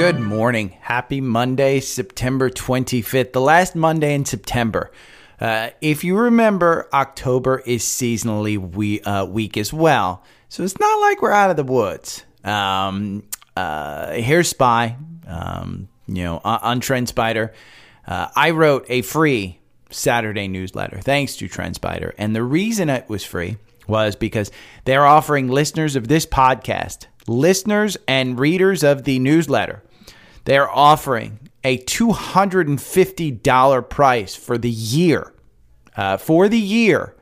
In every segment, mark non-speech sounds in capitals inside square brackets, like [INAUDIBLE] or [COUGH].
Good morning. Happy Monday, September 25th, the last Monday in September. Uh, if you remember, October is seasonally we, uh, weak as well. So it's not like we're out of the woods. Um, uh, here's Spy, um, you know, on, on TrendSpider. Uh, I wrote a free Saturday newsletter thanks to TrendSpider. And the reason it was free was because they're offering listeners of this podcast, listeners and readers of the newsletter, they're offering a $250 price for the year, uh, for the year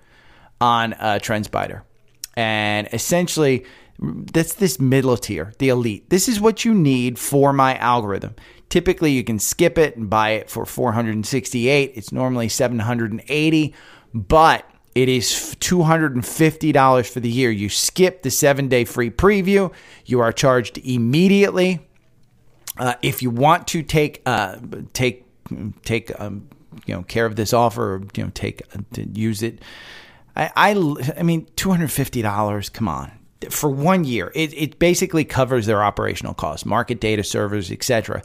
on uh, TrendSpider. And essentially, that's this middle tier, the elite. This is what you need for my algorithm. Typically, you can skip it and buy it for 468. It's normally 780, but it is $250 for the year. You skip the seven day free preview. You are charged immediately. Uh, if you want to take uh, take take um, you know care of this offer, or you know take uh, use it, I I, I mean two hundred fifty dollars. Come on, for one year. It, it basically covers their operational costs, market data servers, etc.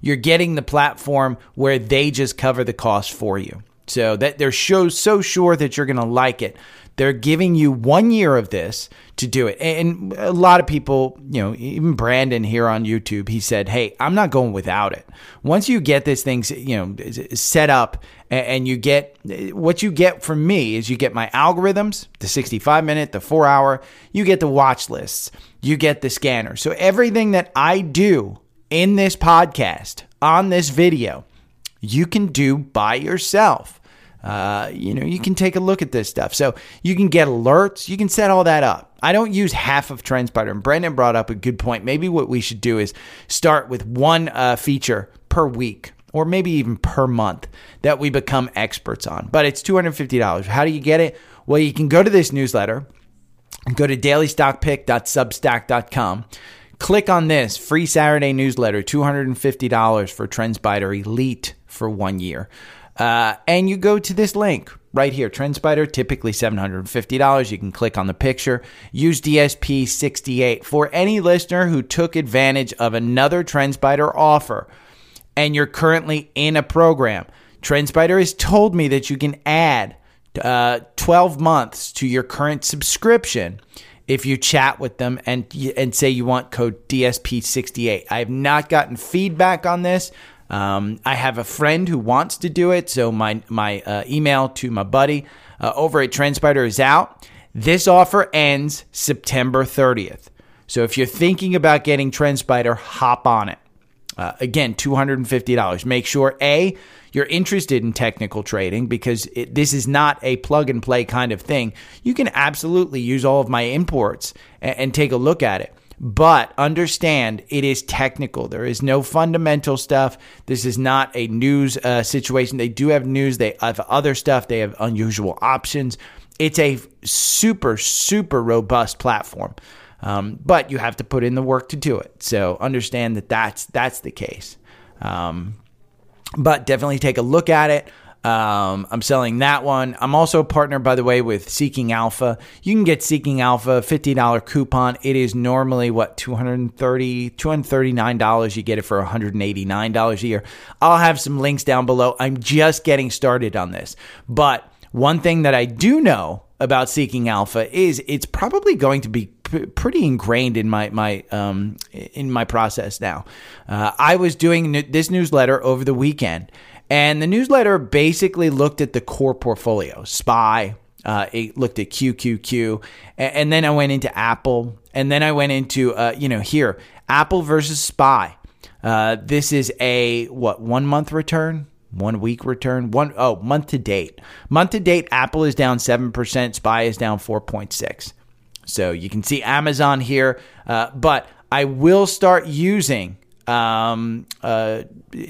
You're getting the platform where they just cover the cost for you. So that they're so so sure that you're going to like it. They're giving you one year of this to do it. And a lot of people, you know, even Brandon here on YouTube, he said, Hey, I'm not going without it. Once you get this thing, you know, set up and you get eh, what you get from me is you get my algorithms, the 65 minute, the four hour, you get the watch lists, you get the scanner. So everything that I do in this podcast, on this video, you can do by yourself. Uh, you know, you can take a look at this stuff. So you can get alerts. You can set all that up. I don't use half of TrendSpider. And Brandon brought up a good point. Maybe what we should do is start with one uh, feature per week or maybe even per month that we become experts on. But it's $250. How do you get it? Well, you can go to this newsletter, go to dailystockpick.substack.com. Click on this free Saturday newsletter, $250 for TrendSpider Elite for one year. Uh, and you go to this link right here, TrendSpider, typically $750. You can click on the picture. Use DSP68 for any listener who took advantage of another TrendSpider offer and you're currently in a program. TrendSpider has told me that you can add uh, 12 months to your current subscription if you chat with them and and say you want code DSP68. I have not gotten feedback on this. Um, I have a friend who wants to do it, so my my uh, email to my buddy uh, over at TrendSpider is out. This offer ends September 30th. So if you're thinking about getting TrendSpider, hop on it. Uh, again, $250. Make sure A, you're interested in technical trading because it, this is not a plug and play kind of thing. You can absolutely use all of my imports and, and take a look at it. But understand it is technical. There is no fundamental stuff. This is not a news uh, situation. They do have news, they have other stuff, they have unusual options. It's a super, super robust platform. Um, but you have to put in the work to do it. So understand that that's that's the case. Um, but definitely take a look at it. Um, I'm selling that one. I'm also a partner, by the way, with Seeking Alpha. You can get Seeking Alpha $50 coupon. It is normally what $230, $239. You get it for $189 a year. I'll have some links down below. I'm just getting started on this. But one thing that I do know about Seeking Alpha is it's probably going to be pretty ingrained in my my um, in my process now. Uh, I was doing this newsletter over the weekend, and the newsletter basically looked at the core portfolio, SPY. Uh, it looked at QQQ, and, then I went into Apple, and then I went into uh, you know here Apple versus SPY. Uh, this is a what one month return, one week return, one oh month to date. Month to date, Apple is down seven percent, SPY is down four point six. So you can see Amazon here, uh, but I will start using um, uh,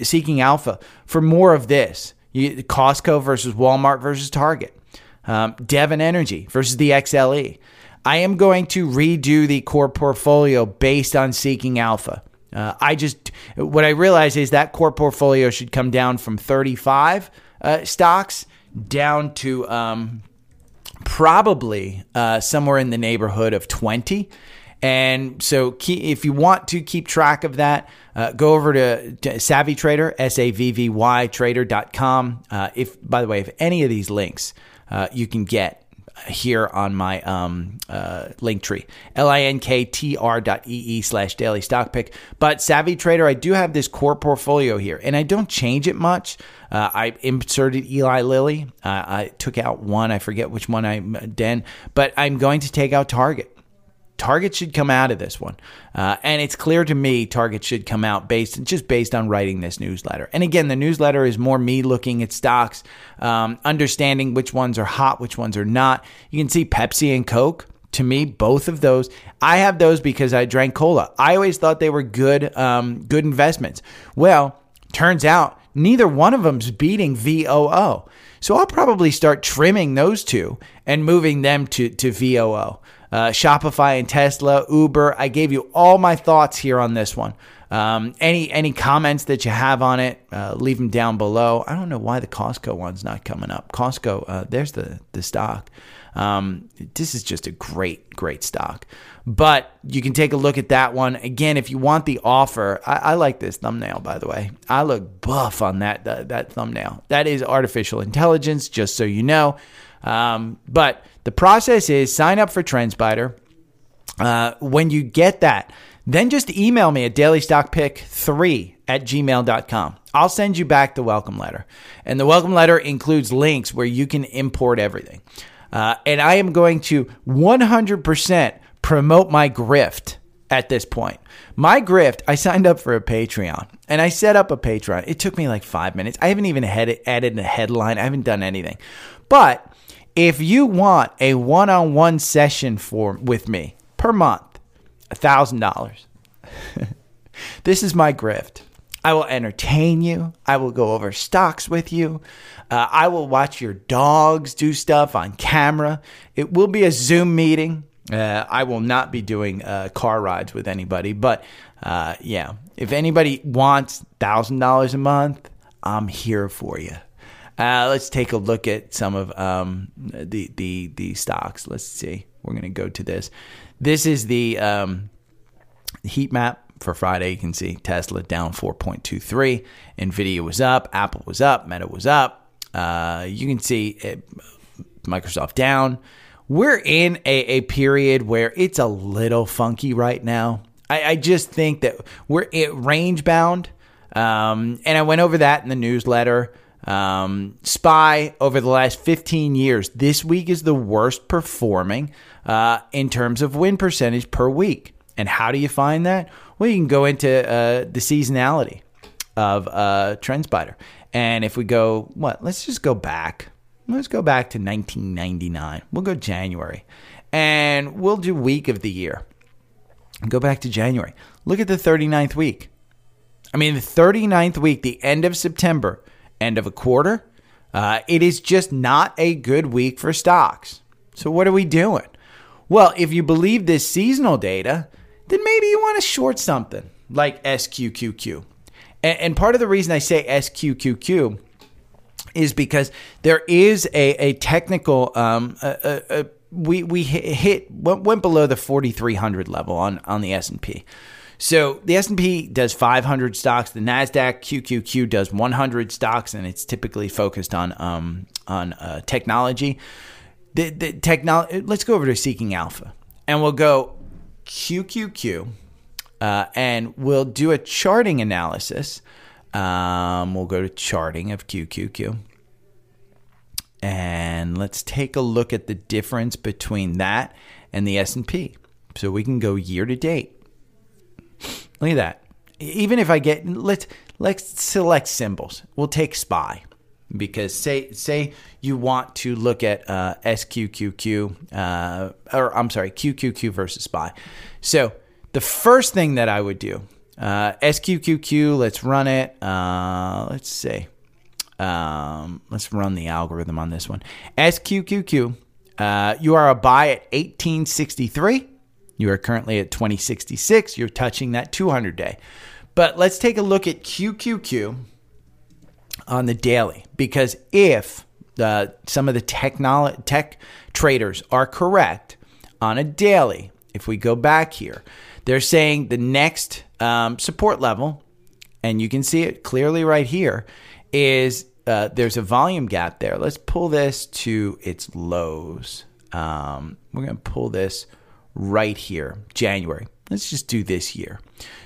Seeking Alpha for more of this. You, Costco versus Walmart versus Target, um, Devon Energy versus the XLE. I am going to redo the core portfolio based on Seeking Alpha. Uh, I just, what I realize is that core portfolio should come down from 35 uh, stocks down to um, probably uh, somewhere in the neighborhood of 20. And so, if you want to keep track of that, uh, go over to, to Savvy Trader, S A V V Y Trader.com. Uh, if, by the way, if any of these links uh, you can get here on my um, uh, link tree, L-I-N-K-T-R dot slash daily stock pick. But Savvy Trader, I do have this core portfolio here, and I don't change it much. Uh, I inserted Eli Lilly. Uh, I took out one. I forget which one I then, but I'm going to take out Target. Target should come out of this one, uh, and it's clear to me Target should come out based just based on writing this newsletter. And again, the newsletter is more me looking at stocks, um, understanding which ones are hot, which ones are not. You can see Pepsi and Coke. To me, both of those, I have those because I drank cola. I always thought they were good, um, good investments. Well, turns out neither one of them's beating VOO. So I'll probably start trimming those two and moving them to to VOO uh, Shopify and Tesla, Uber. I gave you all my thoughts here on this one. Um, any any comments that you have on it, uh, leave them down below. I don't know why the Costco one's not coming up. Costco, uh, there's the the stock. Um, this is just a great great stock. But you can take a look at that one again if you want the offer. I, I like this thumbnail by the way. I look buff on that that, that thumbnail. That is artificial intelligence, just so you know. Um, but the process is sign up for TrendSpider. Uh, when you get that, then just email me at dailystockpick3 at gmail.com. I'll send you back the welcome letter. And the welcome letter includes links where you can import everything. Uh, and I am going to 100% promote my grift at this point. My grift, I signed up for a Patreon and I set up a Patreon. It took me like five minutes. I haven't even had added a headline, I haven't done anything. But if you want a one-on-one session for with me per month, thousand dollars. [LAUGHS] this is my grift. I will entertain you. I will go over stocks with you. Uh, I will watch your dogs do stuff on camera. It will be a Zoom meeting. Uh, I will not be doing uh, car rides with anybody, but uh, yeah, if anybody wants thousand dollars a month, I'm here for you. Uh, let's take a look at some of um, the the the stocks. Let's see. We're going to go to this. This is the um, heat map for Friday. You can see Tesla down 4.23. Nvidia was up. Apple was up. Meta was up. Uh, you can see it, Microsoft down. We're in a, a period where it's a little funky right now. I, I just think that we're range bound. Um, and I went over that in the newsletter. Um, SPY over the last 15 years, this week is the worst performing uh, in terms of win percentage per week. And how do you find that? Well, you can go into uh, the seasonality of uh, TrendSpider. And if we go, what? Let's just go back. Let's go back to 1999. We'll go January. And we'll do week of the year. Go back to January. Look at the 39th week. I mean, the 39th week, the end of September, end of a quarter. Uh, it is just not a good week for stocks. So, what are we doing? Well, if you believe this seasonal data, then maybe you want to short something like SQQQ. And, and part of the reason I say SQQQ is because there is a, a technical, um, a, a, we, we hit, went below the 4,300 level on, on the S&P. So the S&P does 500 stocks. The Nasdaq QQQ does 100 stocks, and it's typically focused on um, on uh, technology. The, the technology. Let's go over to Seeking Alpha, and we'll go QQQ, uh, and we'll do a charting analysis. Um, we'll go to charting of QQQ. And let's take a look at the difference between that and the S&P. So we can go year to date. Look at that. Even if I get let's let's select symbols. We'll take SPY because say say you want to look at uh, SQQQ uh, or I'm sorry QQQ versus SPY. So the first thing that I would do uh, SQQQ. Let's run it. Uh, let's see. Um, let's run the algorithm on this one. SQQQ. Uh, you are a buy at 1863. You are currently at 2066. You're touching that 200 day. But let's take a look at QQQ on the daily because if some of the technolo- tech traders are correct on a daily, if we go back here, they're saying the next um, support level, and you can see it clearly right here, is uh, there's a volume gap there. Let's pull this to its lows. Um, we're going to pull this right here, January. Let's just do this year.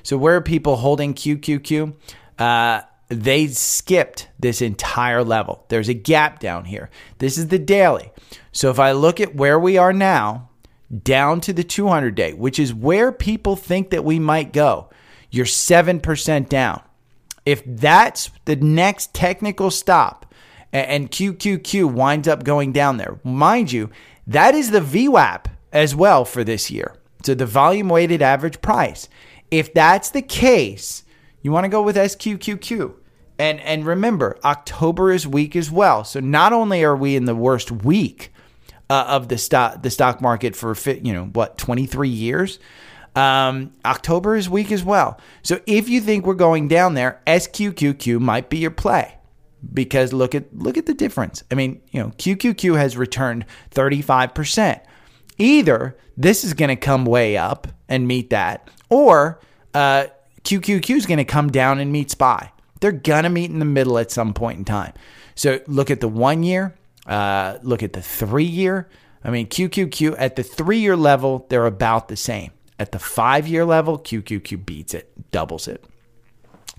So, where are people holding QQQ? Uh, they skipped this entire level. There's a gap down here. This is the daily. So, if I look at where we are now, down to the 200 day, which is where people think that we might go, you're 7% down. If that's the next technical stop and QQQ winds up going down there, mind you, that is the VWAP as well for this year. So the volume weighted average price. If that's the case, you want to go with SQQQ. And and remember, October is weak as well. So not only are we in the worst week uh, of the stock the stock market for you know what 23 years, um, October is weak as well. So if you think we're going down there, SQQQ might be your play because look at look at the difference. I mean, you know, QQQ has returned 35%. Either this is going to come way up and meet that, or uh, QQQ is going to come down and meet SPY. They're going to meet in the middle at some point in time. So look at the one year, uh, look at the three year. I mean, QQQ at the three year level, they're about the same. At the five year level, QQQ beats it, doubles it.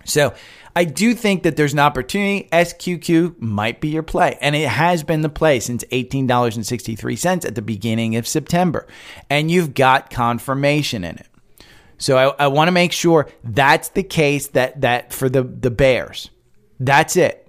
So I do think that there's an opportunity. SQQ might be your play, and it has been the play since $18.63 at the beginning of September. And you've got confirmation in it. So I, I want to make sure that's the case that that for the the Bears. That's it.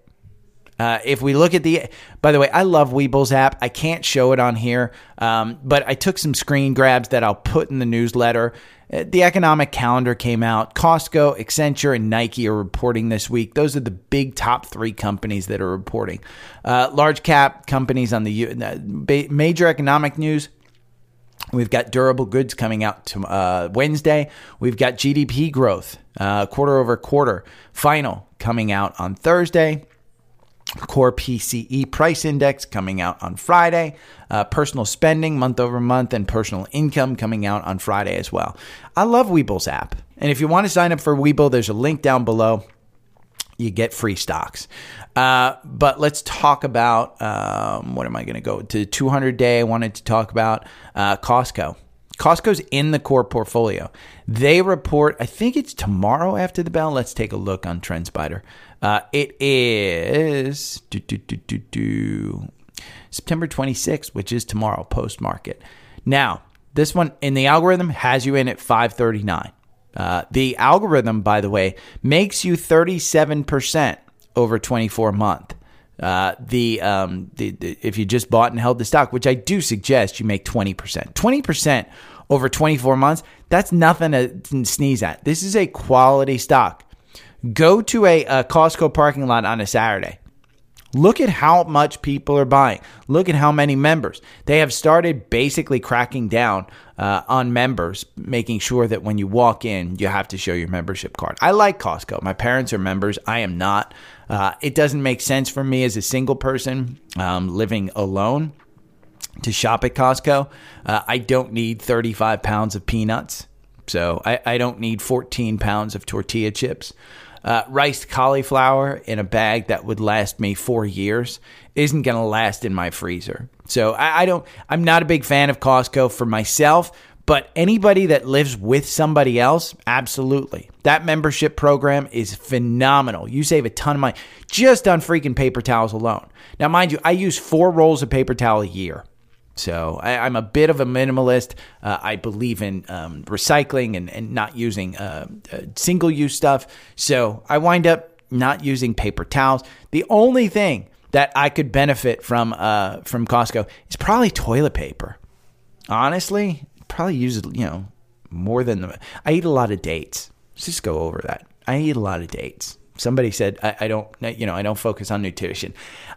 Uh, if we look at the, by the way, I love Webull's app. I can't show it on here, um, but I took some screen grabs that I'll put in the newsletter. Uh, the economic calendar came out. Costco, Accenture, and Nike are reporting this week. Those are the big top three companies that are reporting. Uh, large cap companies on the uh, major economic news. We've got durable goods coming out to, uh, Wednesday. We've got GDP growth quarter over quarter final coming out on Thursday. Core PCE price index coming out on Friday. Uh, personal spending month over month and personal income coming out on Friday as well. I love Webull's app. And if you want to sign up for Weeble, there's a link down below. You get free stocks. Uh, but let's talk about um, what am I going to go to 200 day? I wanted to talk about uh, Costco. Costco's in the core portfolio. They report, I think it's tomorrow after the bell. Let's take a look on TrendSpider. Uh, it is do, do, do, September 26th, which is tomorrow post market. Now, this one in the algorithm has you in at 539. Uh, the algorithm, by the way, makes you 37% over 24 month. Uh, the, um, the, the if you just bought and held the stock, which I do suggest you make 20%. 20% over 24 months, that's nothing to sneeze at. This is a quality stock. Go to a, a Costco parking lot on a Saturday. Look at how much people are buying. Look at how many members. They have started basically cracking down uh, on members, making sure that when you walk in, you have to show your membership card. I like Costco. My parents are members. I am not. Uh, it doesn't make sense for me as a single person um, living alone to shop at Costco. Uh, I don't need 35 pounds of peanuts. So I, I don't need 14 pounds of tortilla chips uh, riced cauliflower in a bag that would last me four years isn't going to last in my freezer. So I, I don't. I'm not a big fan of Costco for myself. But anybody that lives with somebody else, absolutely. That membership program is phenomenal. You save a ton of money just on freaking paper towels alone. Now, mind you, I use four rolls of paper towel a year. So I, am a bit of a minimalist. Uh, I believe in um, recycling and, and not using uh, uh, single use stuff. So I wind up not using paper towels. The only thing that I could benefit from uh, from Costco is probably toilet paper. Honestly, probably use it, you know more than the. I eat a lot of dates. Let's just go over that. I eat a lot of dates. Somebody said I, I don't you know I don't focus on nutrition.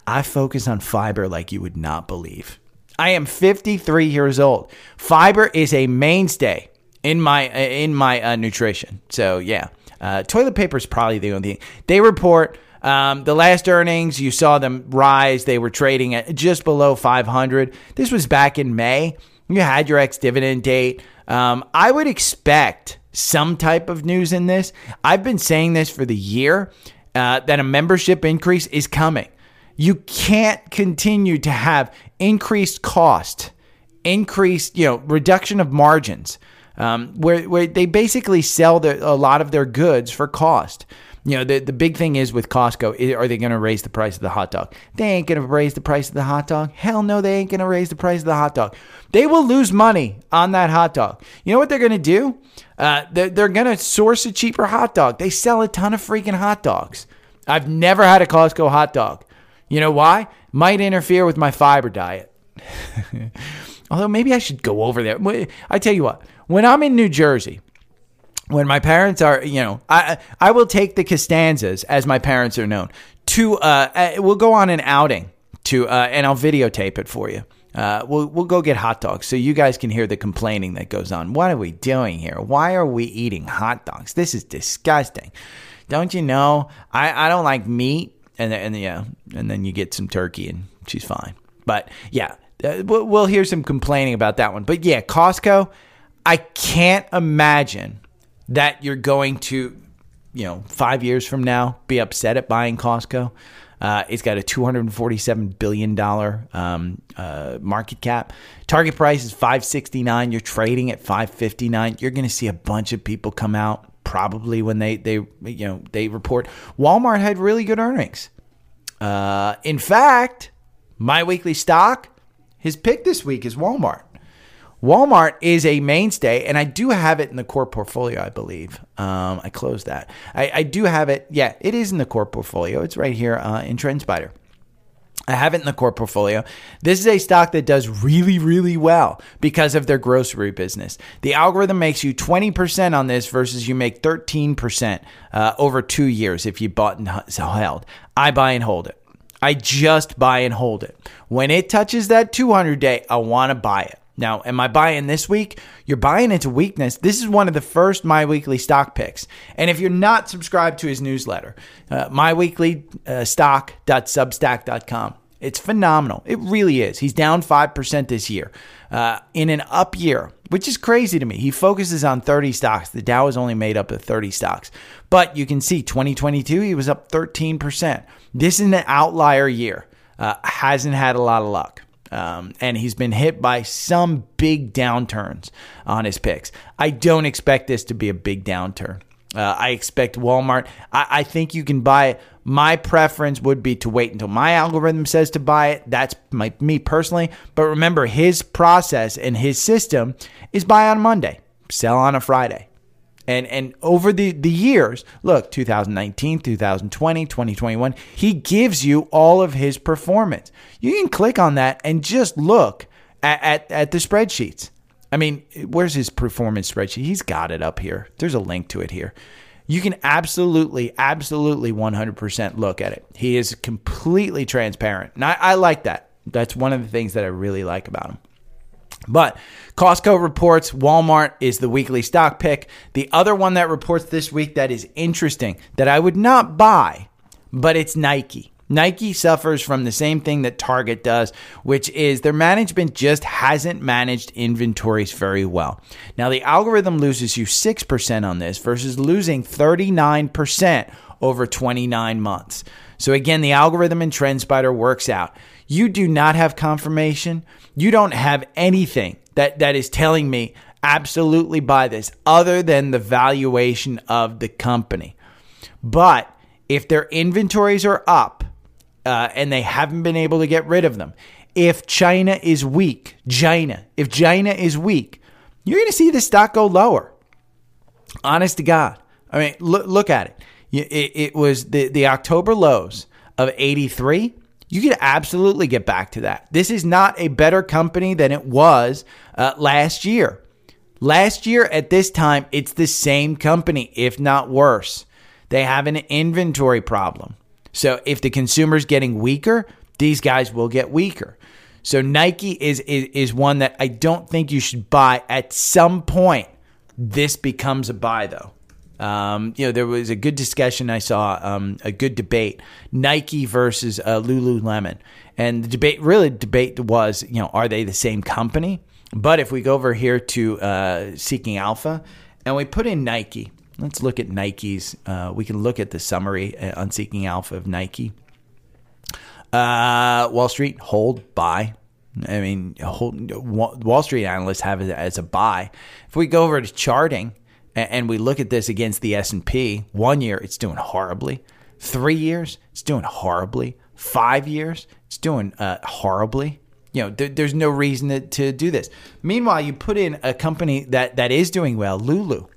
I focus on fiber like you would not believe. I am 53 years old. Fiber is a mainstay in my in my uh, nutrition. So yeah, uh, toilet paper is probably the only thing they report. Um, the last earnings, you saw them rise. They were trading at just below 500. This was back in May. You had your ex dividend date. Um, I would expect some type of news in this. I've been saying this for the year uh, that a membership increase is coming. You can't continue to have increased cost, increased, you know, reduction of margins, um, where, where they basically sell a lot of their goods for cost. You know, the, the big thing is with Costco, are they going to raise the price of the hot dog? They ain't going to raise the price of the hot dog. Hell no, they ain't going to raise the price of the hot dog. They will lose money on that hot dog. You know what they're going to do? Uh, they're they're going to source a cheaper hot dog. They sell a ton of freaking hot dogs. I've never had a Costco hot dog. You know why? Might interfere with my fiber diet. [LAUGHS] Although maybe I should go over there. I tell you what, when I'm in New Jersey, when my parents are, you know, I I will take the Costanzas as my parents are known to. Uh, uh, we'll go on an outing to, uh, and I'll videotape it for you. Uh, we'll we'll go get hot dogs so you guys can hear the complaining that goes on. What are we doing here? Why are we eating hot dogs? This is disgusting. Don't you know? I, I don't like meat, and and yeah, and then you get some turkey, and she's fine. But yeah, uh, we'll, we'll hear some complaining about that one. But yeah, Costco. I can't imagine that you're going to, you know, five years from now be upset at buying Costco. Uh, it's got a $247 billion um, uh, market cap. Target price is 569 You're trading at 559 You're going to see a bunch of people come out probably when they, they you know, they report. Walmart had really good earnings. Uh, in fact, my weekly stock, his pick this week is Walmart. Walmart is a mainstay, and I do have it in the core portfolio, I believe. Um, I closed that. I, I, do have it. Yeah, it is in the core portfolio. It's right here uh, in TrendSpider. I have it in the core portfolio. This is a stock that does really, really well because of their grocery business. The algorithm makes you 20% on this versus you make 13% uh, over two years if you bought and held. I buy and hold it. I just buy and hold it. When it touches that 200 day, I want to buy it. Now, am I buying this week? You're buying into weakness. This is one of the first My Weekly stock picks. And if you're not subscribed to his newsletter, uh, myweeklystock.substack.com, uh, it's phenomenal. It really is. He's down 5% this year. Uh, in an up year, which is crazy to me. He focuses on 30 stocks. The Dow is only made up of 30 stocks. But you can see 2022, he was up 13%. This is an outlier year. Uh, hasn't had a lot of luck. Um, and he's been hit by some big downturns on his picks. I don't expect this to be a big downturn. Uh, I expect Walmart. I, I, think you can buy it. My preference would be to wait until my algorithm says to buy it. That's my, me personally. But remember, his process and his system is buy on Monday, sell on a Friday. And and over the, the years, look, 2019, 2020, 2021, he gives you all of his performance. You can click on that and just look at, at, at the spreadsheets. I mean, where's his performance spreadsheet? He's got it up here. There's a link to it here. You can absolutely, absolutely 100% look at it. He is completely transparent. And I, I like that. That's one of the things that I really like about him. But Costco reports Walmart is the weekly stock pick. The other one that reports this week that is interesting that I would not buy, but it's Nike. Nike suffers from the same thing that Target does, which is their management just hasn't managed inventories very well. Now, the algorithm loses you 6% on this versus losing 39% over 29 months. So, again, the algorithm in TrendSpider works out. You do not have confirmation. You don't have anything that, that is telling me absolutely buy this other than the valuation of the company. But if their inventories are up uh, and they haven't been able to get rid of them, if China is weak, China, if China is weak, you're going to see the stock go lower. Honest to God. I mean, look, look at it. It, it was the, the October lows of 83 you could absolutely get back to that. This is not a better company than it was uh, last year. Last year at this time, it's the same company, if not worse. They have an inventory problem. So if the consumer's getting weaker, these guys will get weaker. So Nike is, is, is one that I don't think you should buy. At some point, this becomes a buy though. Um, you know, there was a good discussion I saw, um, a good debate, Nike versus uh, Lululemon, and the debate really debate was, you know, are they the same company? But if we go over here to uh, Seeking Alpha and we put in Nike, let's look at Nike's. Uh, we can look at the summary uh, on Seeking Alpha of Nike. Uh, Wall Street hold buy. I mean, hold, Wall Street analysts have it as a buy. If we go over to charting and, we look at this against the S and P, one year it's doing horribly. Three years it's doing horribly. Five years it's doing uh, horribly. You know, there, there's no reason to, to do this. Meanwhile, you put in a company that that is doing well, Lulu,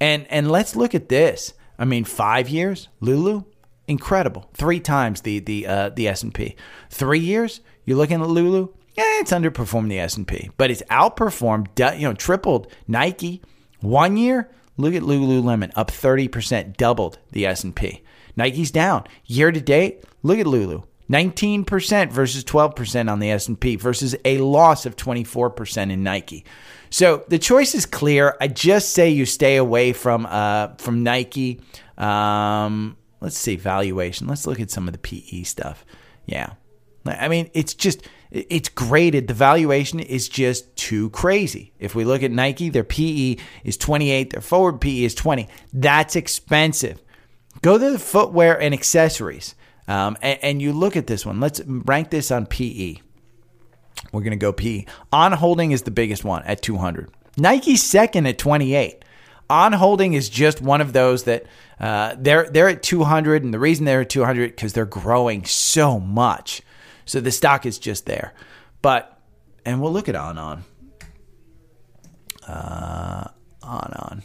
and and let's look at this. I mean, five years, Lulu incredible. Three times the the uh, the S and P. Three years, you're looking at Lulu. Yeah, it's underperformed the S and P, but it's outperformed. You know, tripled Nike. One year, look at Lululemon up thirty percent, doubled the S and P. Nike's down year to date. Look at Lulu. 19% versus 12% on the S&P versus a loss of 24% in Nike. So the choice is clear. I just say you stay away from uh, from Nike. Um, Let's see valuation. Let's look at some of the PE stuff. Yeah. I mean, it's just it's graded. The valuation is just too crazy. If we look at Nike, their PE is 28, their forward PE is 20. That's expensive. Go to the footwear and accessories, um, and, and you look at this one. Let's rank this on PE. We're going to go PE. On holding is the biggest one at 200. Nike's second at 28. On holding is just one of those that uh, they're they're at 200, and the reason they're at 200 because they're growing so much. So the stock is just there. But and we'll look at on on uh, on on.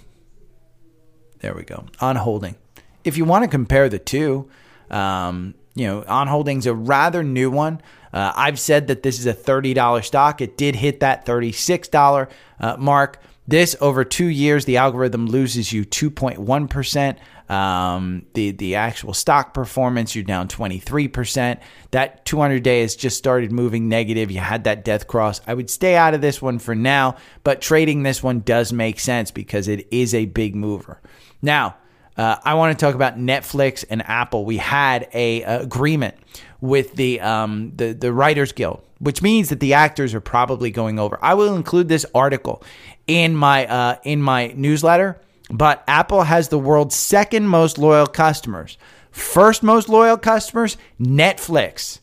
There we go. On holding. If you want to compare the two, um, you know, on holding's a rather new one. Uh, I've said that this is a $30 stock. It did hit that $36 uh, mark. This over two years, the algorithm loses you 2.1%. Um, the the actual stock performance, you're down 23%. That 200 day has just started moving negative. You had that death cross. I would stay out of this one for now, but trading this one does make sense because it is a big mover. Now, uh, I want to talk about Netflix and Apple. We had a, a agreement with the um, the the Writers Guild, which means that the actors are probably going over. I will include this article in my uh, in my newsletter. But Apple has the world's second most loyal customers. First most loyal customers, Netflix.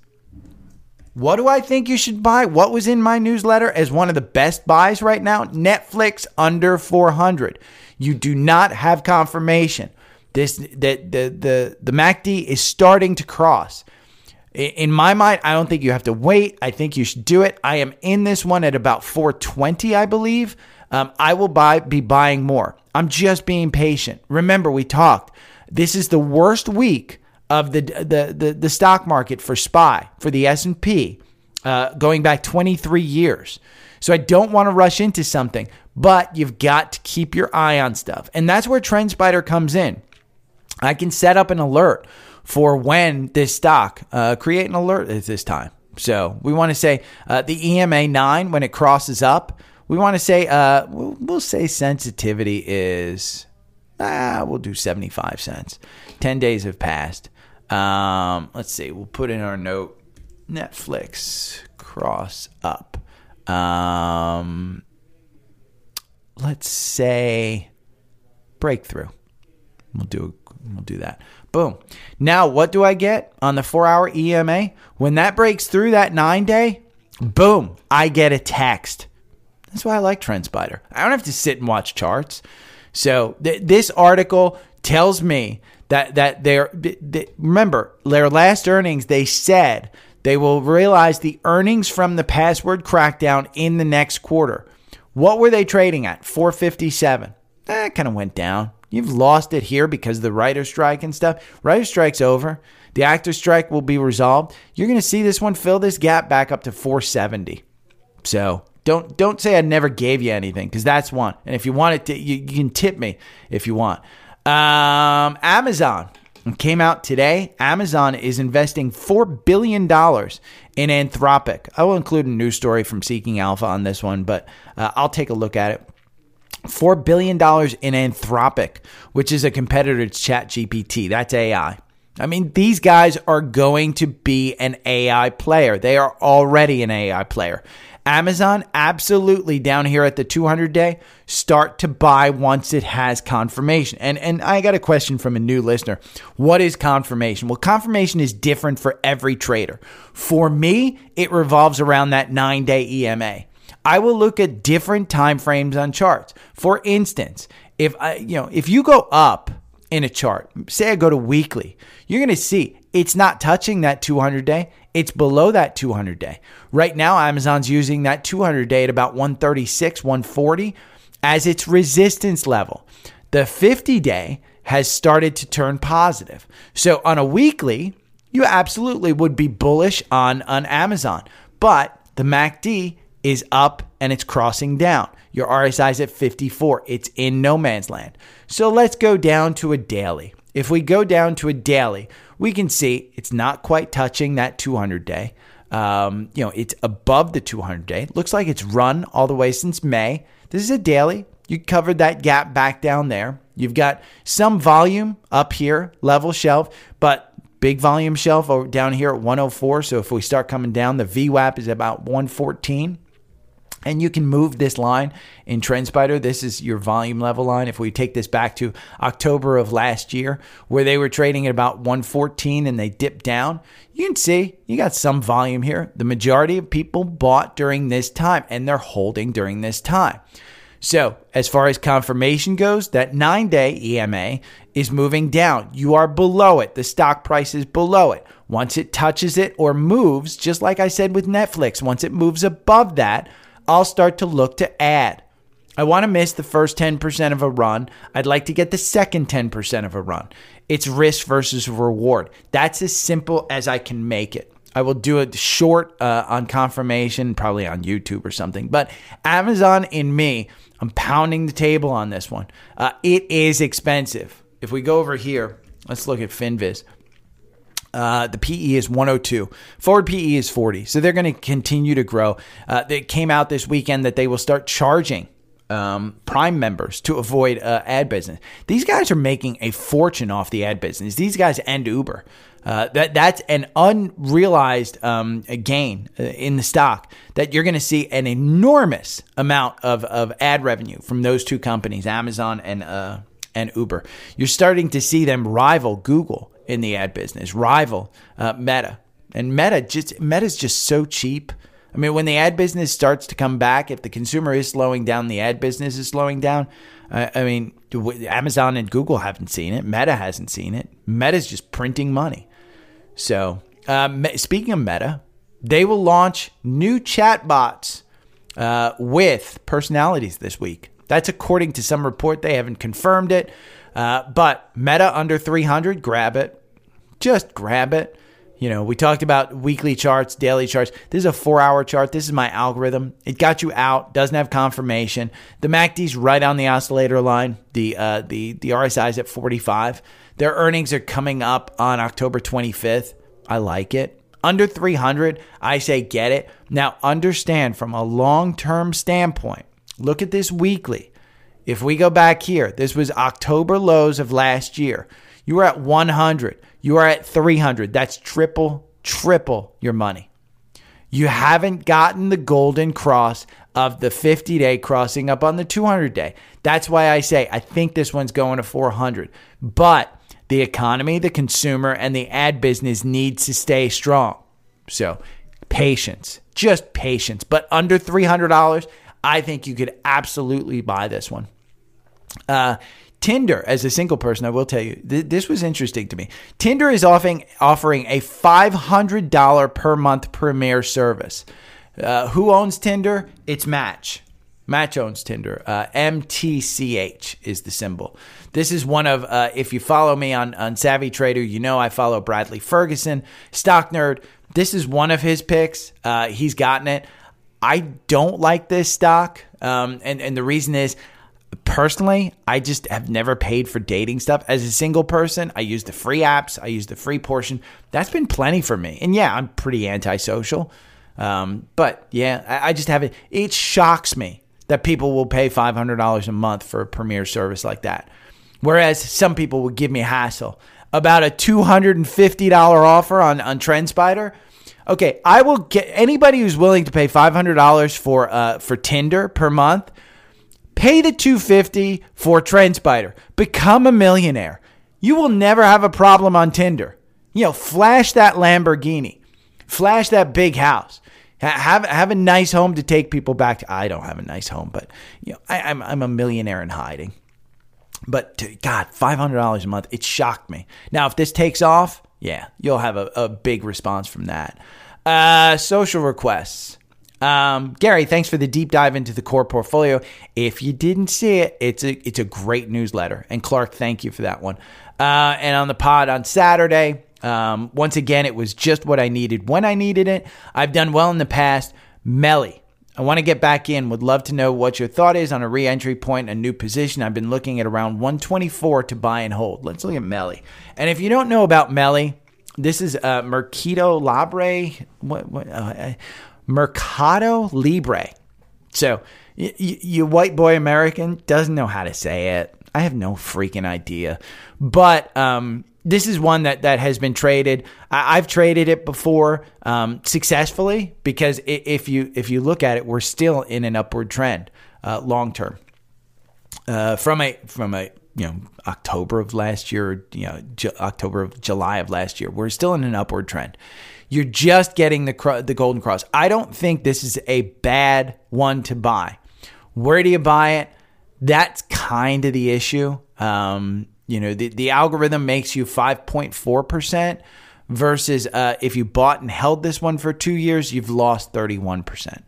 What do I think you should buy? What was in my newsletter as one of the best buys right now? Netflix under 400. You do not have confirmation. This the the the the MACD is starting to cross. In my mind, I don't think you have to wait. I think you should do it. I am in this one at about 420, I believe. Um, I will buy be buying more. I'm just being patient. Remember, we talked. This is the worst week of the the the, the stock market for SPY for the S and P, uh, going back 23 years. So I don't want to rush into something, but you've got to keep your eye on stuff, and that's where TrendSpider comes in. I can set up an alert for when this stock, uh, create an alert at this time. So we want to say uh, the EMA 9, when it crosses up, we want to say, uh, we'll, we'll say sensitivity is, ah, we'll do 75 cents. 10 days have passed. Um, let's see, we'll put in our note Netflix cross up. Um, let's say breakthrough. We'll do we'll do that. Boom. Now, what do I get on the four hour EMA? When that breaks through that nine day, boom, I get a text. That's why I like TrendSpider. I don't have to sit and watch charts. So th- this article tells me that that they're they, remember their last earnings. They said they will realize the earnings from the password crackdown in the next quarter. What were they trading at? 457. That kind of went down. You've lost it here because of the writer strike and stuff. Writer strike's over. The actor strike will be resolved. You're going to see this one fill this gap back up to 470. So don't don't say I never gave you anything because that's one. And if you want it, to, you, you can tip me if you want. Um, Amazon came out today. Amazon is investing four billion dollars in Anthropic. I will include a news story from Seeking Alpha on this one, but uh, I'll take a look at it. $4 billion in Anthropic, which is a competitor to ChatGPT. That's AI. I mean, these guys are going to be an AI player. They are already an AI player. Amazon, absolutely down here at the 200 day, start to buy once it has confirmation. And and I got a question from a new listener. What is confirmation? Well, confirmation is different for every trader. For me, it revolves around that 9-day EMA. I will look at different time frames on charts. For instance, if I, you know, if you go up in a chart, say I go to weekly, you're going to see it's not touching that 200 day. It's below that 200 day. Right now, Amazon's using that 200 day at about 136, 140 as its resistance level. The 50 day has started to turn positive. So on a weekly, you absolutely would be bullish on, on Amazon. But the MACD is up and it's crossing down. Your RSI is at 54. It's in no man's land. So let's go down to a daily. If we go down to a daily, we can see it's not quite touching that 200 day. Um, you know, it's above the 200 day. Looks like it's run all the way since May. This is a daily. You covered that gap back down there. You've got some volume up here, level shelf, but big volume shelf down here at 104. So if we start coming down, the VWAP is about 114. And you can move this line in TrendSpider. This is your volume level line. If we take this back to October of last year, where they were trading at about 114 and they dipped down, you can see you got some volume here. The majority of people bought during this time and they're holding during this time. So, as far as confirmation goes, that nine day EMA is moving down. You are below it. The stock price is below it. Once it touches it or moves, just like I said with Netflix, once it moves above that, I'll start to look to add. I want to miss the first 10% of a run. I'd like to get the second 10% of a run. It's risk versus reward. That's as simple as I can make it. I will do a short uh, on confirmation, probably on YouTube or something. But Amazon in me, I'm pounding the table on this one. Uh, it is expensive. If we go over here, let's look at Finviz. Uh, the PE is 102. Forward PE is 40. So they're going to continue to grow. Uh, it came out this weekend that they will start charging um, Prime members to avoid uh, ad business. These guys are making a fortune off the ad business. These guys and Uber. Uh, that that's an unrealized um, gain uh, in the stock that you're going to see an enormous amount of, of ad revenue from those two companies, Amazon and uh, and Uber. You're starting to see them rival Google in the ad business, rival uh, Meta. And Meta just Meta's just so cheap. I mean, when the ad business starts to come back, if the consumer is slowing down, the ad business is slowing down. Uh, I mean, Amazon and Google haven't seen it. Meta hasn't seen it. Meta's just printing money. So, uh, speaking of Meta, they will launch new chatbots uh, with personalities this week. That's according to some report. They haven't confirmed it. Uh, but Meta under 300, grab it. Just grab it. You know, we talked about weekly charts, daily charts. This is a four hour chart. This is my algorithm. It got you out, doesn't have confirmation. The MACD's right on the oscillator line. The uh, the the RSI is at 45. Their earnings are coming up on October 25th. I like it. Under 300, I say get it. Now, understand from a long term standpoint, look at this weekly. If we go back here, this was October lows of last year. You were at 100. You are at 300. That's triple, triple your money. You haven't gotten the golden cross of the 50 day crossing up on the 200 day. That's why I say I think this one's going to 400. But the economy, the consumer, and the ad business needs to stay strong. So patience, just patience. But under $300, I think you could absolutely buy this one. Uh, Tinder, as a single person, I will tell you, th- this was interesting to me. Tinder is offering offering a $500 per month premier service. Uh, who owns Tinder? It's Match. Match owns Tinder. Uh, MTCH is the symbol. This is one of, uh, if you follow me on, on Savvy Trader, you know I follow Bradley Ferguson, stock nerd. This is one of his picks. Uh, he's gotten it. I don't like this stock. Um, and, and the reason is personally, I just have never paid for dating stuff. As a single person, I use the free apps, I use the free portion. That's been plenty for me. And yeah, I'm pretty antisocial. Um, but yeah, I, I just haven't. It shocks me that people will pay $500 a month for a premier service like that. Whereas some people would give me hassle. about a $250 offer on, on TrendSpider. Okay, I will get anybody who's willing to pay $500 for uh, for Tinder per month. Pay the 250 for TrendSpider. Become a millionaire. You will never have a problem on Tinder. You know, flash that Lamborghini. Flash that big house. Have have a nice home to take people back to. I don't have a nice home, but you know, I, am I'm, I'm a millionaire in hiding. But to, God, five hundred dollars a month, it shocked me. Now, if this takes off, yeah, you'll have a, a big response from that. Uh, social requests. Um, Gary, thanks for the deep dive into the core portfolio. If you didn't see it, it's a it's a great newsletter. And Clark, thank you for that one. Uh, and on the pod on Saturday, um, once again, it was just what I needed when I needed it. I've done well in the past. Melly, I want to get back in. Would love to know what your thought is on a re-entry point, a new position. I've been looking at around 124 to buy and hold. Let's look at Melly. And if you don't know about Melly, this is uh, Mercado Libre. What? what uh, Mercado Libre. So you, you white boy American doesn't know how to say it. I have no freaking idea. But um, this is one that that has been traded. I, have traded it before um, successfully because if you if you look at it, we're still in an upward trend uh, long term. Uh, from a from a you know October of last year, you know J- October of July of last year, we're still in an upward trend. You're just getting the the golden cross. I don't think this is a bad one to buy. Where do you buy it? That's kind of the issue. Um, you know, the, the algorithm makes you 5.4% versus uh, if you bought and held this one for two years, you've lost 31%.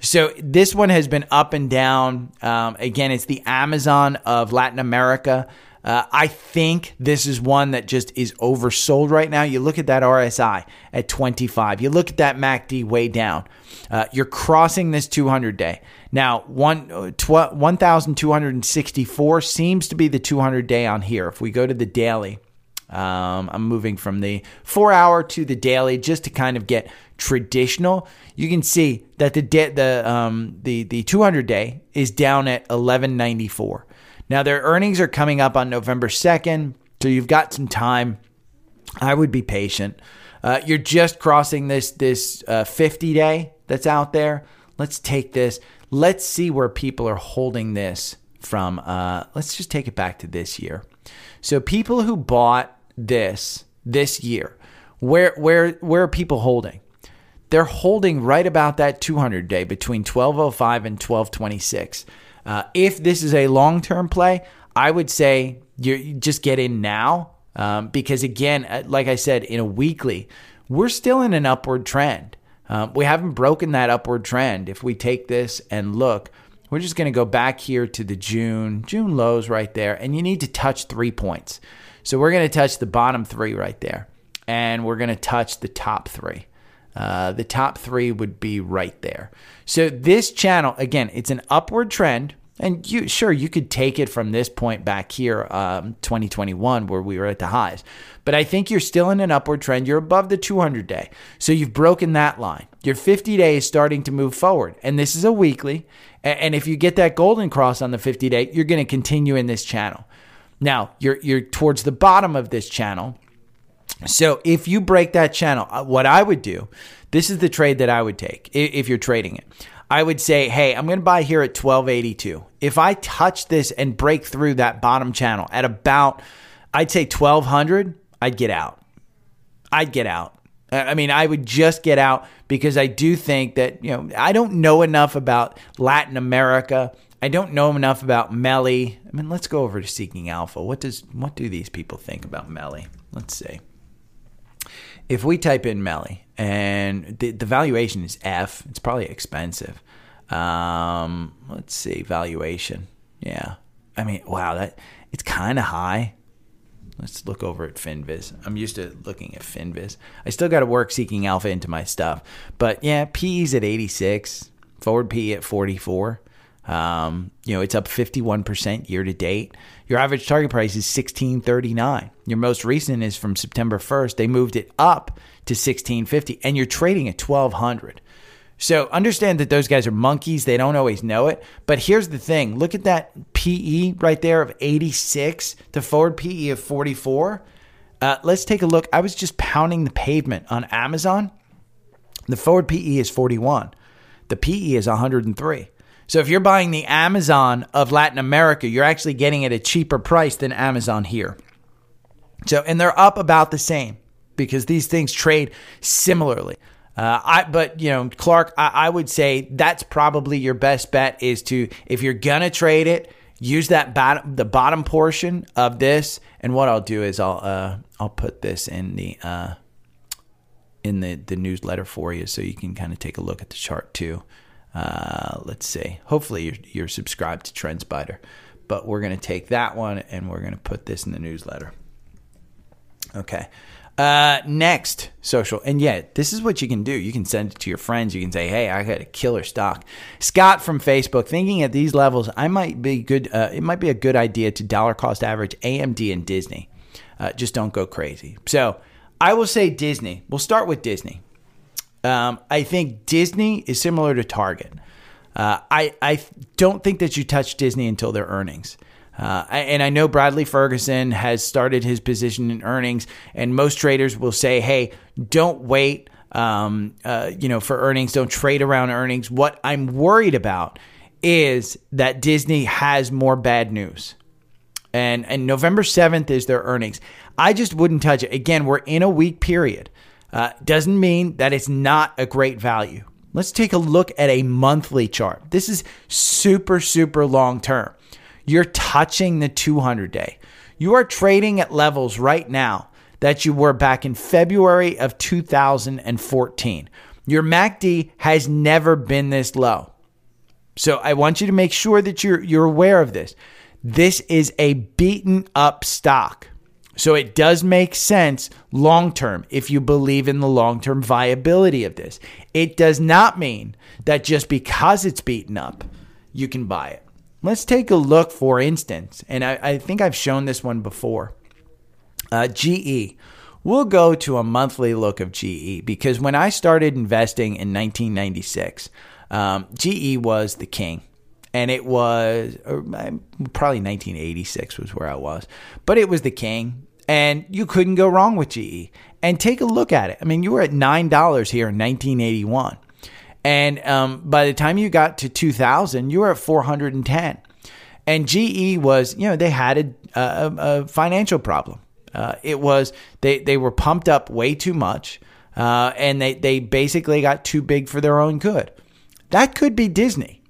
So this one has been up and down. Um, again, it's the Amazon of Latin America. Uh, I think this is one that just is oversold right now. You look at that RSI at 25. You look at that MACD way down. Uh, you're crossing this 200 day. Now, one, uh, tw- 1,264 seems to be the 200 day on here. If we go to the daily, um, I'm moving from the four hour to the daily just to kind of get traditional. You can see that the de- the um, the the 200 day is down at 1194. Now, their earnings are coming up on November 2nd, so you've got some time. I would be patient. Uh, you're just crossing this this uh, 50 day that's out there. Let's take this. Let's see where people are holding this from. Uh, let's just take it back to this year. So people who bought this this year, where where where are people holding? They're holding right about that 200 day between 1205 and 1226. Uh, if this is a long term play, I would say you just get in now um, because, again, uh, like I said, in a weekly, we're still in an upward trend. Um, we haven't broken that upward trend. If we take this and look, we're just going to go back here to the June June lows right there, and you need to touch three points. So we're going to touch the bottom three right there, and we're going to touch the top three. Uh, the top three would be right there. So this channel, again, it's an upward trend. And you sure you could take it from this point back here, um, 2021, where we were at the highs. But I think you're still in an upward trend. You're above the 200 day, so you've broken that line. Your 50 day is starting to move forward, and this is a weekly. And if you get that golden cross on the 50 day, you're going to continue in this channel. Now you're you're towards the bottom of this channel. So if you break that channel, uh, what I would do, this is the trade that I would take if you're trading it. I would say, hey, I'm going to buy here at 1282. If I touch this and break through that bottom channel at about, I'd say 1200, I'd get out. I'd get out. I mean, I would just get out because I do think that, you know, I don't know enough about Latin America. I don't know enough about Melly. I mean, let's go over to Seeking Alpha. What does what do these people think about Melly? Let's see if we type in Melly and the, the valuation is F, it's probably expensive. Um, let's see, valuation. Yeah. I mean, wow, that it's kind of high. Let's look over at Finviz. I'm used to looking at Finviz. I still got to work seeking alpha into my stuff. But yeah, PE's at 86, forward PE at 44. Um, you know, it's up 51% year to date. Your average target price is 1639. Your most recent is from September 1st. They moved it up to 1650 and you're trading at 1200. So understand that those guys are monkeys. They don't always know it. But here's the thing look at that PE right there of 86 to forward PE of 44. Uh, let's take a look. I was just pounding the pavement on Amazon. The forward PE is 41. The PE is 103. So if you're buying the Amazon of Latin America, you're actually getting it at a cheaper price than Amazon here. So and they're up about the same because these things trade similarly. Uh, I but you know Clark, I, I would say that's probably your best bet is to if you're gonna trade it, use that bottom the bottom portion of this. And what I'll do is I'll uh, I'll put this in the uh, in the the newsletter for you so you can kind of take a look at the chart too. Uh, let's see. Hopefully you're, you're subscribed to TrendSpider, but we're going to take that one and we're going to put this in the newsletter. Okay. Uh, next, social. And yeah, this is what you can do. You can send it to your friends. You can say, hey, I got a killer stock. Scott from Facebook, thinking at these levels, I might be good. Uh, it might be a good idea to dollar cost average AMD and Disney. Uh, just don't go crazy. So I will say Disney. We'll start with Disney. Um, I think Disney is similar to Target. Uh, I, I don't think that you touch Disney until their earnings. Uh, and I know Bradley Ferguson has started his position in earnings, and most traders will say, "Hey, don't wait, um, uh, you know, for earnings. Don't trade around earnings." What I'm worried about is that Disney has more bad news, and and November seventh is their earnings. I just wouldn't touch it. Again, we're in a weak period. Uh, doesn't mean that it's not a great value. Let's take a look at a monthly chart. This is super, super long term you're touching the 200 day. You are trading at levels right now that you were back in February of 2014. Your MACD has never been this low. So I want you to make sure that you're you're aware of this. This is a beaten up stock. So it does make sense long term if you believe in the long term viability of this. It does not mean that just because it's beaten up, you can buy it. Let's take a look, for instance, and I, I think I've shown this one before. Uh, GE. We'll go to a monthly look of GE because when I started investing in 1996, um, GE was the king. And it was probably 1986 was where I was, but it was the king. And you couldn't go wrong with GE. And take a look at it. I mean, you were at $9 here in 1981. And um, by the time you got to 2000, you were at 410. And GE was, you know, they had a, a, a financial problem. Uh, it was they they were pumped up way too much, uh, and they they basically got too big for their own good. That could be Disney.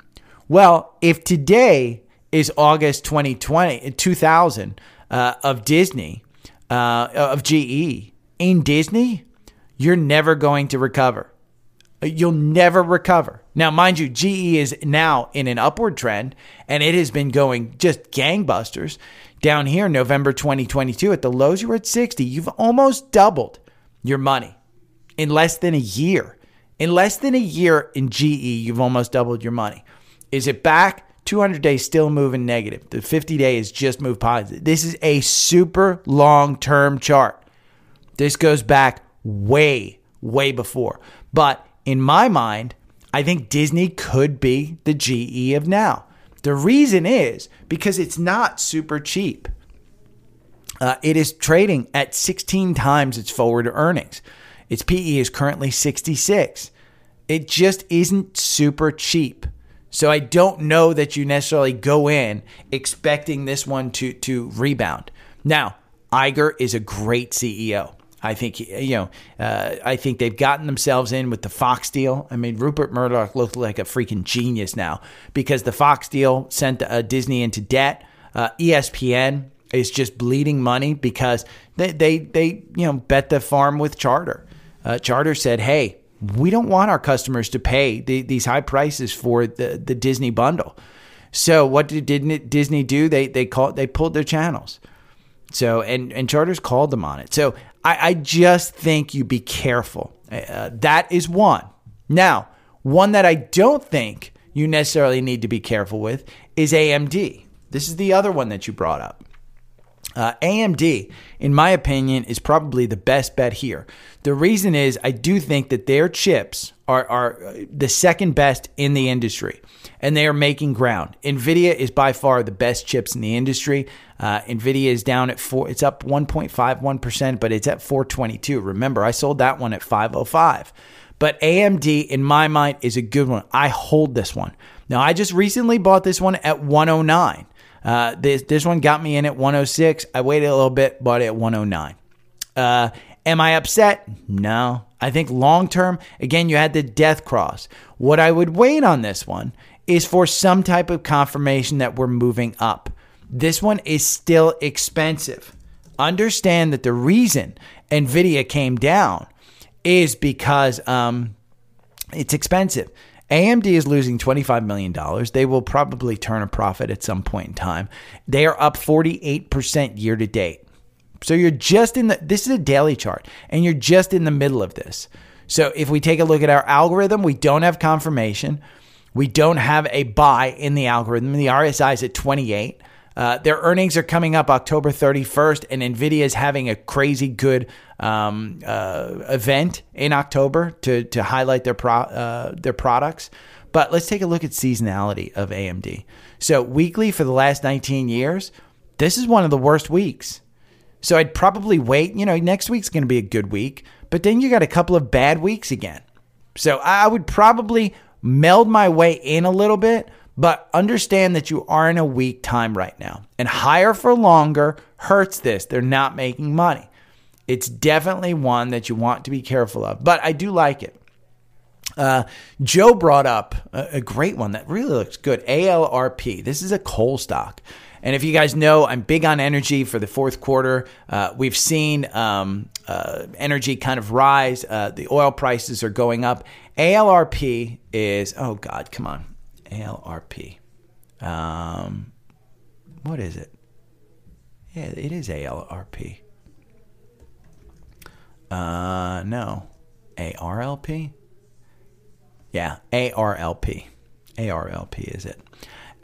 Well, if today is August 2020 2000 uh, of Disney uh, of GE in Disney, you're never going to recover. You'll never recover. Now, mind you, GE is now in an upward trend and it has been going just gangbusters. Down here, November 2022, at the lows, you were at 60. You've almost doubled your money in less than a year. In less than a year in GE, you've almost doubled your money. Is it back? 200 days still moving negative. The 50 day is just moved positive. This is a super long term chart. This goes back way, way before. But in my mind, I think Disney could be the GE of now. The reason is because it's not super cheap. Uh, it is trading at 16 times its forward earnings. Its PE is currently 66. It just isn't super cheap. So I don't know that you necessarily go in expecting this one to to rebound. Now, Iger is a great CEO. I think you know. Uh, I think they've gotten themselves in with the Fox deal. I mean, Rupert Murdoch looked like a freaking genius now because the Fox deal sent uh, Disney into debt. Uh, ESPN is just bleeding money because they they they you know bet the farm with Charter. Uh, Charter said, "Hey, we don't want our customers to pay the, these high prices for the the Disney bundle." So what did did Disney do? They they called they pulled their channels. So and and Charters called them on it. So I, I just think you be careful. Uh, that is one. Now, one that I don't think you necessarily need to be careful with is AMD. This is the other one that you brought up. Uh, AMD, in my opinion, is probably the best bet here. The reason is I do think that their chips are, are the second best in the industry and they are making ground. NVIDIA is by far the best chips in the industry. Uh, NVIDIA is down at four, it's up 1.51%, but it's at 422. Remember, I sold that one at 505. But AMD, in my mind, is a good one. I hold this one. Now, I just recently bought this one at 109. Uh, this this one got me in at 106. I waited a little bit, bought it at 109. Uh, am I upset? No. I think long term, again, you had the death cross. What I would wait on this one is for some type of confirmation that we're moving up. This one is still expensive. Understand that the reason Nvidia came down is because um, it's expensive. AMD is losing $25 million. They will probably turn a profit at some point in time. They are up 48% year to date. So you're just in the, this is a daily chart, and you're just in the middle of this. So if we take a look at our algorithm, we don't have confirmation. We don't have a buy in the algorithm. The RSI is at 28. Uh, their earnings are coming up October 31st, and NVIDIA is having a crazy good um, uh, event in October to, to highlight their, pro, uh, their products. But let's take a look at seasonality of AMD. So, weekly for the last 19 years, this is one of the worst weeks. So, I'd probably wait. You know, next week's going to be a good week, but then you got a couple of bad weeks again. So, I would probably meld my way in a little bit but understand that you are in a weak time right now. And higher for longer hurts this. They're not making money. It's definitely one that you want to be careful of. But I do like it. Uh, Joe brought up a, a great one that really looks good ALRP. This is a coal stock. And if you guys know, I'm big on energy for the fourth quarter. Uh, we've seen um, uh, energy kind of rise. Uh, the oil prices are going up. ALRP is, oh God, come on. ALRP. Um, what is it? Yeah, it is ALRP. Uh, no. ARLP? Yeah, ARLP. ARLP is it.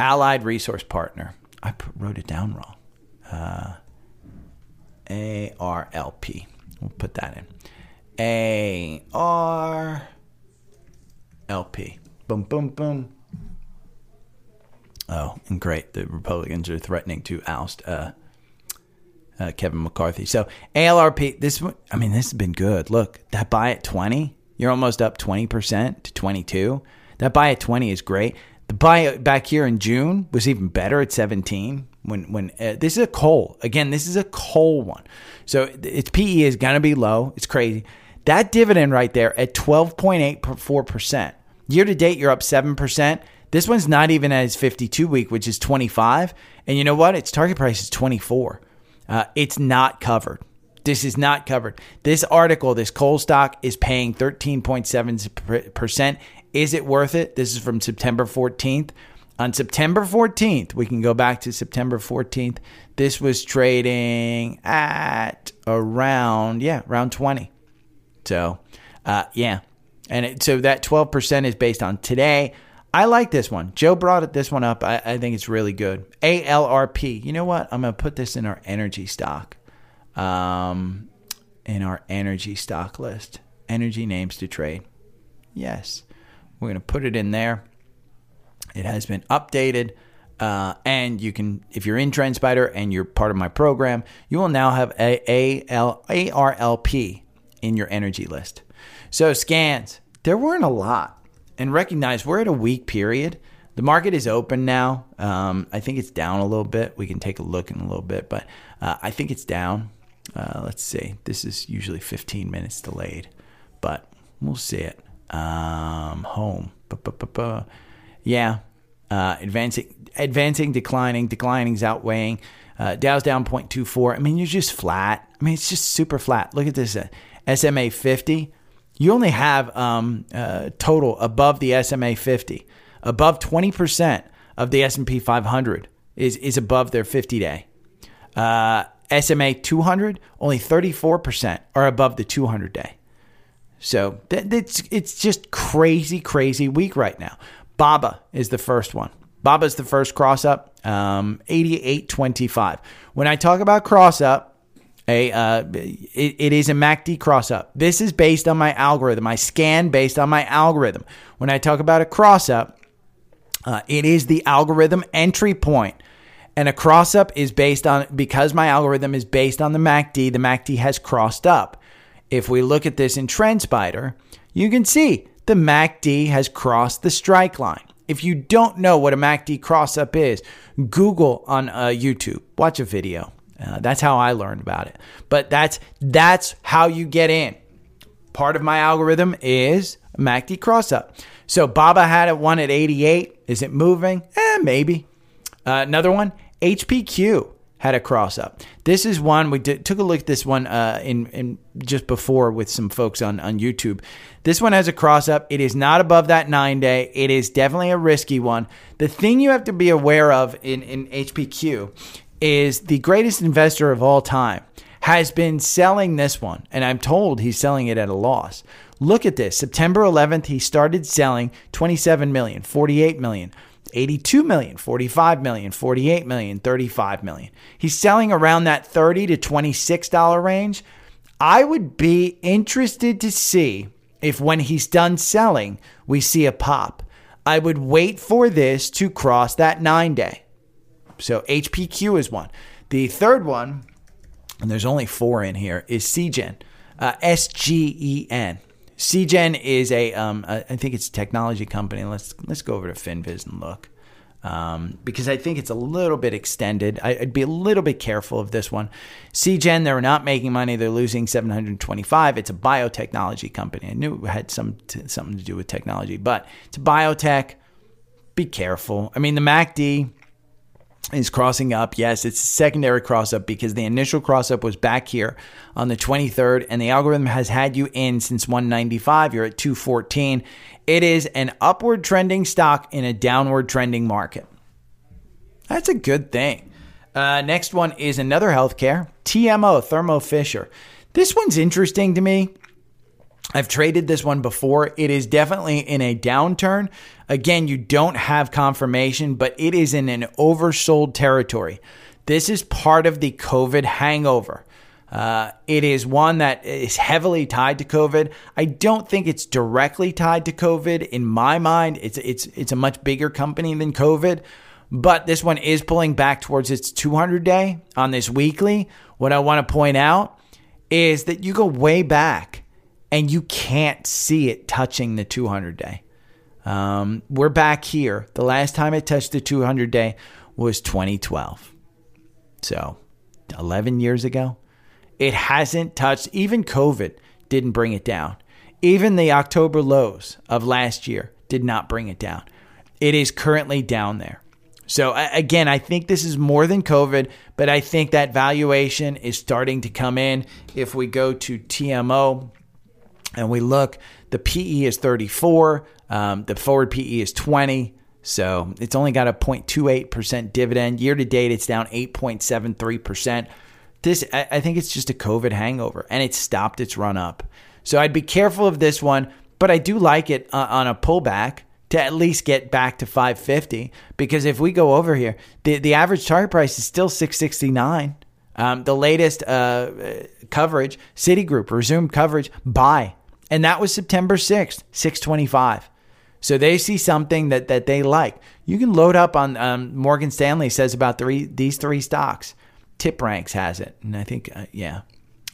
Allied Resource Partner. I wrote it down wrong. Uh, ARLP. We'll put that in. ARLP. Boom, boom, boom. Oh, and great. The Republicans are threatening to oust uh, uh, Kevin McCarthy. So ALRP, this I mean, this has been good. Look, that buy at 20, you're almost up 20% to 22. That buy at 20 is great. The buy back here in June was even better at 17. When when uh, this is a coal again, this is a coal one, so its PE is gonna be low. It's crazy. That dividend right there at 12.84 percent year to date, you're up seven percent. This one's not even at its 52 week, which is 25. And you know what? Its target price is 24. Uh, it's not covered. This is not covered. This article, this coal stock is paying 13.7%. Is it worth it? This is from September 14th. On September 14th, we can go back to September 14th. This was trading at around, yeah, around 20. So, uh, yeah. And it, so that 12% is based on today. I like this one. Joe brought this one up. I, I think it's really good. ALRP. You know what? I'm going to put this in our energy stock. Um, in our energy stock list. Energy names to trade. Yes. We're going to put it in there. It has been updated. Uh, and you can, if you're in TrendSpider and you're part of my program, you will now have a, ARLP in your energy list. So scans, there weren't a lot and recognize we're at a weak period. The market is open now. Um, I think it's down a little bit. We can take a look in a little bit, but uh, I think it's down. Uh, let's see. This is usually 15 minutes delayed, but we'll see it. Um, home. Ba-ba-ba-ba. Yeah. Uh, advancing, advancing, declining, declining's outweighing. Uh, Dow's down 0.24. I mean, you're just flat. I mean, it's just super flat. Look at this uh, SMA 50 you only have um, uh, total above the SMA 50, above 20% of the S&P 500 is is above their 50 day. Uh, SMA 200, only 34% are above the 200 day. So it's it's just crazy, crazy week right now. BABA is the first one. Baba's the first cross up, um, 88.25. When I talk about cross up, a uh, it, it is a MACD cross up. This is based on my algorithm. I scan based on my algorithm. When I talk about a cross up, uh, it is the algorithm entry point. And a cross up is based on because my algorithm is based on the MACD. The MACD has crossed up. If we look at this in TrendSpider, you can see the MACD has crossed the strike line. If you don't know what a MACD cross up is, Google on uh, YouTube, watch a video. Uh, that's how I learned about it. But that's that's how you get in. Part of my algorithm is MACD cross up. So Baba had it one at 88. Is it moving? Eh, maybe. Uh, another one, HPQ had a cross up. This is one we did, took a look at this one uh, in, in just before with some folks on on YouTube. This one has a cross up. It is not above that nine day. It is definitely a risky one. The thing you have to be aware of in in HPQ is the greatest investor of all time has been selling this one, and I'm told he's selling it at a loss. Look at this. September 11th, he started selling 27 million, 48 million. 82 million, 45 million, 48 million, 35 million. He's selling around that 30 to 26 dollar range. I would be interested to see if when he's done selling, we see a pop. I would wait for this to cross that 9 day. So HPQ is one. The third one, and there's only four in here, is Seagen, uh, S G E N. Seagen is a, um, a, I think it's a technology company. Let's let's go over to FinViz and look. Um, because I think it's a little bit extended. I, would be a little bit careful of this one. Seagen, they're not making money. They're losing 725. It's a biotechnology company. I knew it had some t- something to do with technology, but it's biotech. Be careful. I mean, the MACD is crossing up. Yes, it's a secondary cross up because the initial cross up was back here on the 23rd, and the algorithm has had you in since 195. You're at 214. It is an upward trending stock in a downward trending market. That's a good thing. Uh, next one is another healthcare TMO, Thermo Fisher. This one's interesting to me. I've traded this one before. It is definitely in a downturn. Again, you don't have confirmation, but it is in an oversold territory. This is part of the COVID hangover. Uh, it is one that is heavily tied to COVID. I don't think it's directly tied to COVID. In my mind, it's it's it's a much bigger company than COVID, but this one is pulling back towards its 200 day on this weekly. What I want to point out is that you go way back and you can't see it touching the 200 day. Um, we're back here. The last time it touched the 200 day was 2012. So 11 years ago. It hasn't touched, even COVID didn't bring it down. Even the October lows of last year did not bring it down. It is currently down there. So, again, I think this is more than COVID, but I think that valuation is starting to come in. If we go to TMO, and we look, the PE is 34, um, the forward PE is 20. So it's only got a 0.28% dividend. Year to date, it's down 8.73%. This, I think it's just a COVID hangover and it stopped its run up. So I'd be careful of this one, but I do like it uh, on a pullback to at least get back to 550 because if we go over here, the, the average target price is still 669. Um, the latest uh, coverage, Citigroup resumed coverage buy and that was September 6th, 625. So they see something that, that they like. You can load up on um, Morgan Stanley says about three these three stocks. TipRanks has it, and I think uh, yeah.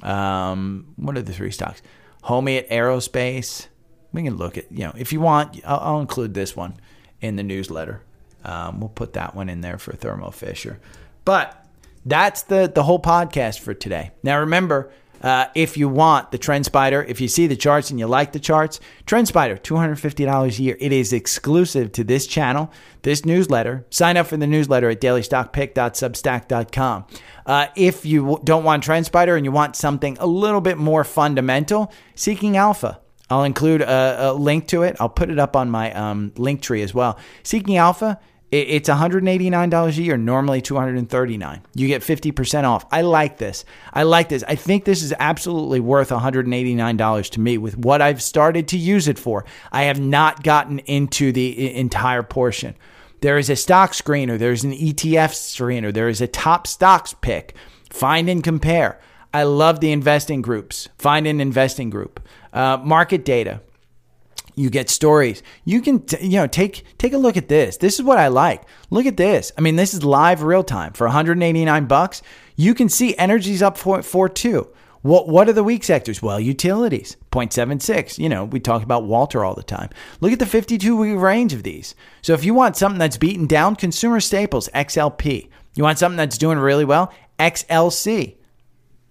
Um, what are the three stocks? Howmet Aerospace. We can look at you know if you want. I'll, I'll include this one in the newsletter. Um, we'll put that one in there for Thermo Fisher. But that's the the whole podcast for today. Now remember uh, if you want the TrendSpider, if you see the charts and you like the charts, TrendSpider, $250 a year. It is exclusive to this channel, this newsletter. Sign up for the newsletter at dailystockpick.substack.com. Uh, if you don't want TrendSpider and you want something a little bit more fundamental, Seeking Alpha. I'll include a, a link to it. I'll put it up on my um, link tree as well. Seeking Alpha it's $189 a year, normally 239. You get 50% off. I like this. I like this. I think this is absolutely worth $189 to me with what I've started to use it for. I have not gotten into the entire portion. There is a stock screener, there's an ETF screener, there is a top stocks pick. Find and compare. I love the investing groups. Find an investing group. Uh, market data. You get stories. You can, t- you know, take take a look at this. This is what I like. Look at this. I mean, this is live real time for 189 bucks. You can see energy's up for for two. What what are the weak sectors? Well, utilities, 0.76. You know, we talk about Walter all the time. Look at the 52 week range of these. So if you want something that's beaten down, consumer staples, XLP. You want something that's doing really well, XLC.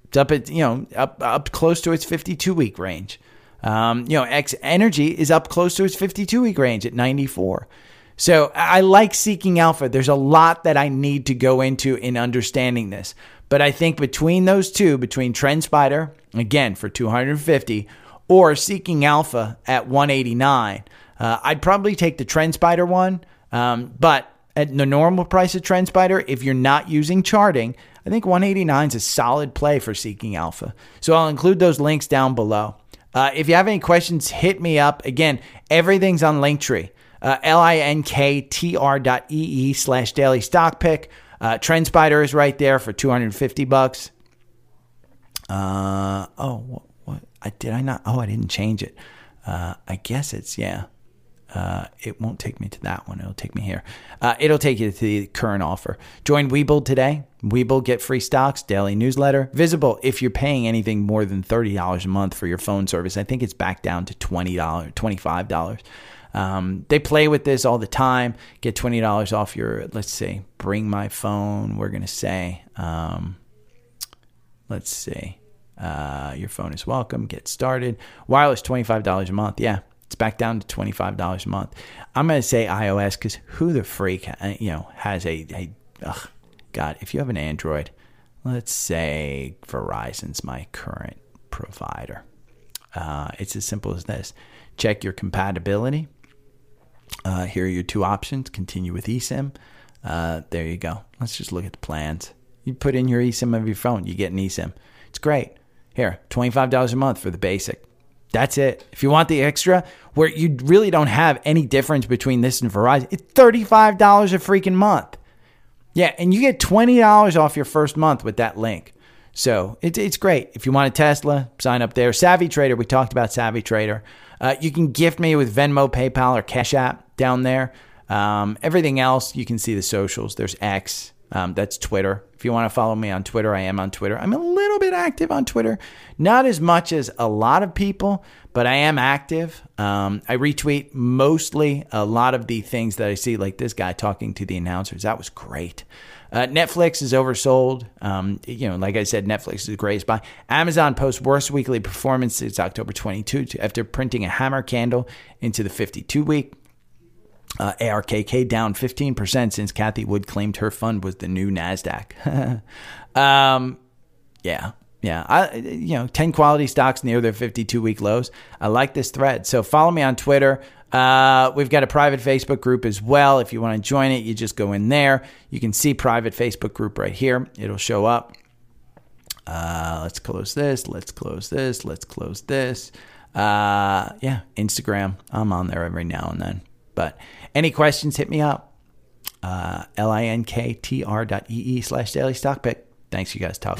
It's up at, you know, up up close to its 52 week range. Um, you know, X Energy is up close to its 52 week range at 94. So I like seeking alpha. There's a lot that I need to go into in understanding this. But I think between those two, between TrendSpider, again for 250, or Seeking Alpha at 189, uh, I'd probably take the TrendSpider one. Um, but at the normal price of TrendSpider, if you're not using charting, I think 189 is a solid play for Seeking Alpha. So I'll include those links down below. Uh, if you have any questions, hit me up. Again, everything's on Linktree. Uh, L-I-N-K-T-R dot E-E slash daily stock pick. Uh, TrendSpider is right there for 250 bucks. Uh, oh, what, what, I did I not? Oh, I didn't change it. Uh, I guess it's, yeah. Uh, it won't take me to that one. It'll take me here. Uh, it'll take you to the current offer. Join Webull today. Webull get free stocks, daily newsletter. Visible if you're paying anything more than $30 a month for your phone service. I think it's back down to $20, $25. Um, they play with this all the time. Get $20 off your, let's say, bring my phone. We're going to say, um, let's see, uh, your phone is welcome. Get started. Wireless, $25 a month. Yeah, it's back down to twenty five dollars a month. I'm gonna say iOS because who the freak uh, you know has a, a ugh, God? If you have an Android, let's say Verizon's my current provider. Uh, it's as simple as this: check your compatibility. Uh, here are your two options: continue with eSIM. Uh, there you go. Let's just look at the plans. You put in your eSIM of your phone, you get an eSIM. It's great. Here, twenty five dollars a month for the basic. That's it. If you want the extra, where you really don't have any difference between this and Verizon, it's $35 a freaking month. Yeah, and you get $20 off your first month with that link. So it, it's great. If you want a Tesla, sign up there. Savvy Trader, we talked about Savvy Trader. Uh, you can gift me with Venmo, PayPal, or Cash App down there. Um, everything else, you can see the socials. There's X, um, that's Twitter. If you want to follow me on Twitter, I am on Twitter. I'm a little bit active on Twitter, not as much as a lot of people, but I am active. Um, I retweet mostly a lot of the things that I see, like this guy talking to the announcers. That was great. Uh, Netflix is oversold. Um, you know, like I said, Netflix is the greatest buy. Amazon posts worst weekly performance since October 22 after printing a hammer candle into the 52 week. Uh, ARKK down 15% since Cathie Wood claimed her fund was the new NASDAQ. [LAUGHS] um, yeah. Yeah, I you know, 10 quality stocks near their 52 week lows. I like this thread. So follow me on Twitter. Uh, we've got a private Facebook group as well. If you want to join it, you just go in there. You can see private Facebook group right here. It'll show up. Uh, let's close this. Let's close this. Let's close this. Uh, yeah, Instagram. I'm on there every now and then. But any questions, hit me up. Uh, L-I-N-K-T-R dot E-E slash daily stock pick. Thanks, you guys. Talk.